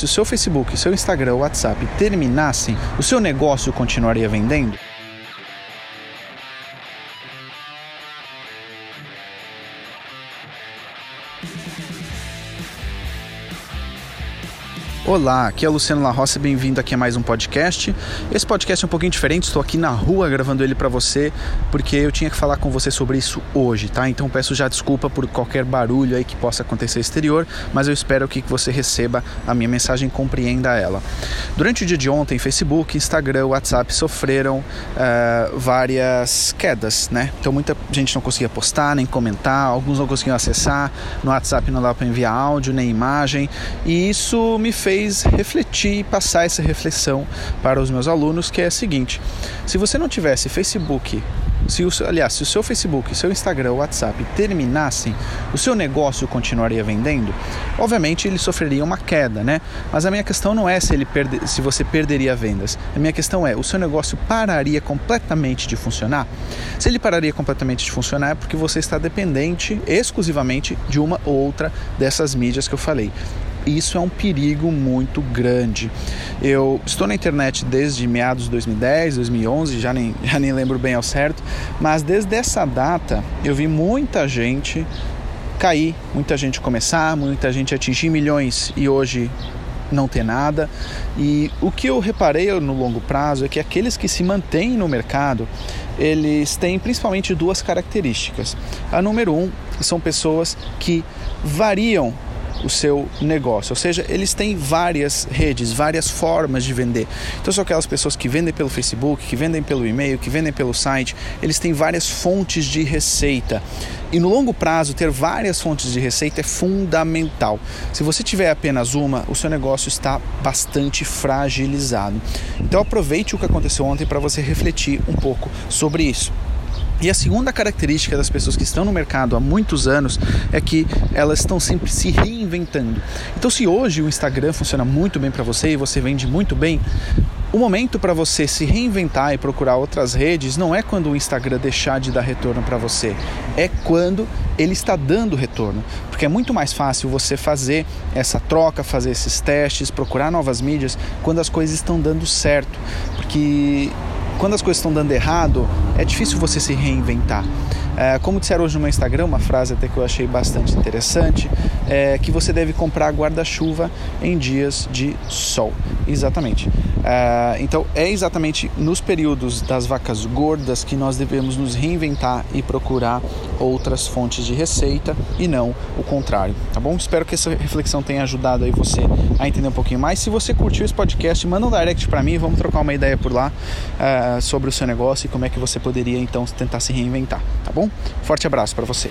se o seu Facebook, seu Instagram, WhatsApp terminassem, o seu negócio continuaria vendendo? Olá, aqui é Luciano La Roça, bem-vindo aqui a mais um podcast. Esse podcast é um pouquinho diferente, estou aqui na rua gravando ele para você, porque eu tinha que falar com você sobre isso hoje, tá? Então peço já desculpa por qualquer barulho aí que possa acontecer exterior, mas eu espero que você receba a minha mensagem e compreenda ela. Durante o dia de ontem, Facebook, Instagram, WhatsApp sofreram uh, várias quedas, né? Então muita gente não conseguia postar, nem comentar, alguns não conseguiam acessar, no WhatsApp não dava para enviar áudio, nem imagem, e isso me fez fez refletir e passar essa reflexão para os meus alunos, que é a seguinte: se você não tivesse Facebook, se o, aliás, se o seu Facebook, seu Instagram, WhatsApp terminassem, o seu negócio continuaria vendendo? Obviamente ele sofreria uma queda, né? Mas a minha questão não é se, ele perde, se você perderia vendas. A minha questão é: o seu negócio pararia completamente de funcionar? Se ele pararia completamente de funcionar é porque você está dependente exclusivamente de uma ou outra dessas mídias que eu falei isso é um perigo muito grande. Eu estou na internet desde meados de 2010, 2011, já nem, já nem lembro bem ao certo, mas desde essa data eu vi muita gente cair, muita gente começar, muita gente atingir milhões e hoje não ter nada. E o que eu reparei no longo prazo é que aqueles que se mantêm no mercado, eles têm principalmente duas características. A número um são pessoas que variam o seu negócio. Ou seja, eles têm várias redes, várias formas de vender. Então, são aquelas pessoas que vendem pelo Facebook, que vendem pelo e-mail, que vendem pelo site, eles têm várias fontes de receita. E no longo prazo, ter várias fontes de receita é fundamental. Se você tiver apenas uma, o seu negócio está bastante fragilizado. Então, aproveite o que aconteceu ontem para você refletir um pouco sobre isso. E a segunda característica das pessoas que estão no mercado há muitos anos é que elas estão sempre se reinventando. Então, se hoje o Instagram funciona muito bem para você e você vende muito bem, o momento para você se reinventar e procurar outras redes não é quando o Instagram deixar de dar retorno para você, é quando ele está dando retorno. Porque é muito mais fácil você fazer essa troca, fazer esses testes, procurar novas mídias quando as coisas estão dando certo. Porque quando as coisas estão dando errado, é difícil você se reinventar. É, como disseram hoje no meu Instagram, uma frase até que eu achei bastante interessante, é que você deve comprar guarda-chuva em dias de sol. Exatamente. É, então é exatamente nos períodos das vacas gordas que nós devemos nos reinventar e procurar outras fontes de receita e não o contrário, tá bom? Espero que essa reflexão tenha ajudado aí você a entender um pouquinho mais. Se você curtiu esse podcast, manda um direct para mim, vamos trocar uma ideia por lá uh, sobre o seu negócio e como é que você poderia então tentar se reinventar, tá bom? Forte abraço para você.